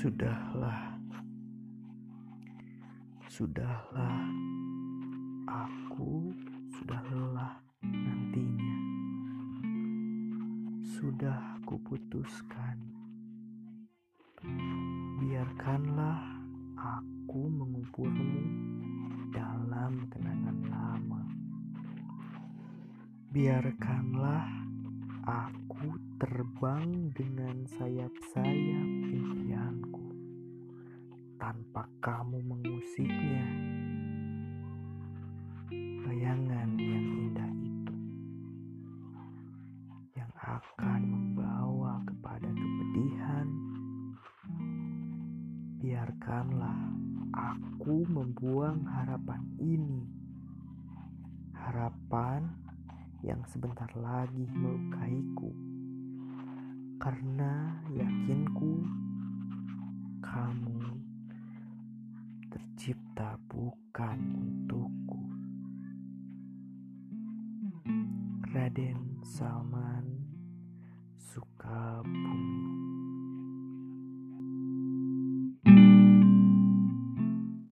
Sudahlah, sudahlah, aku sudah lelah nantinya. Sudah kuputuskan, biarkanlah aku menguburmu dalam kenangan lama. Biarkanlah aku terbang dengan sayap-sayap tanpa kamu mengusiknya. Bayangan yang indah itu yang akan membawa kepada kepedihan. Biarkanlah aku membuang harapan ini. Harapan yang sebentar lagi melukaiku. Karena yakinku tercipta bukan untukku. Raden Salman Sukabumi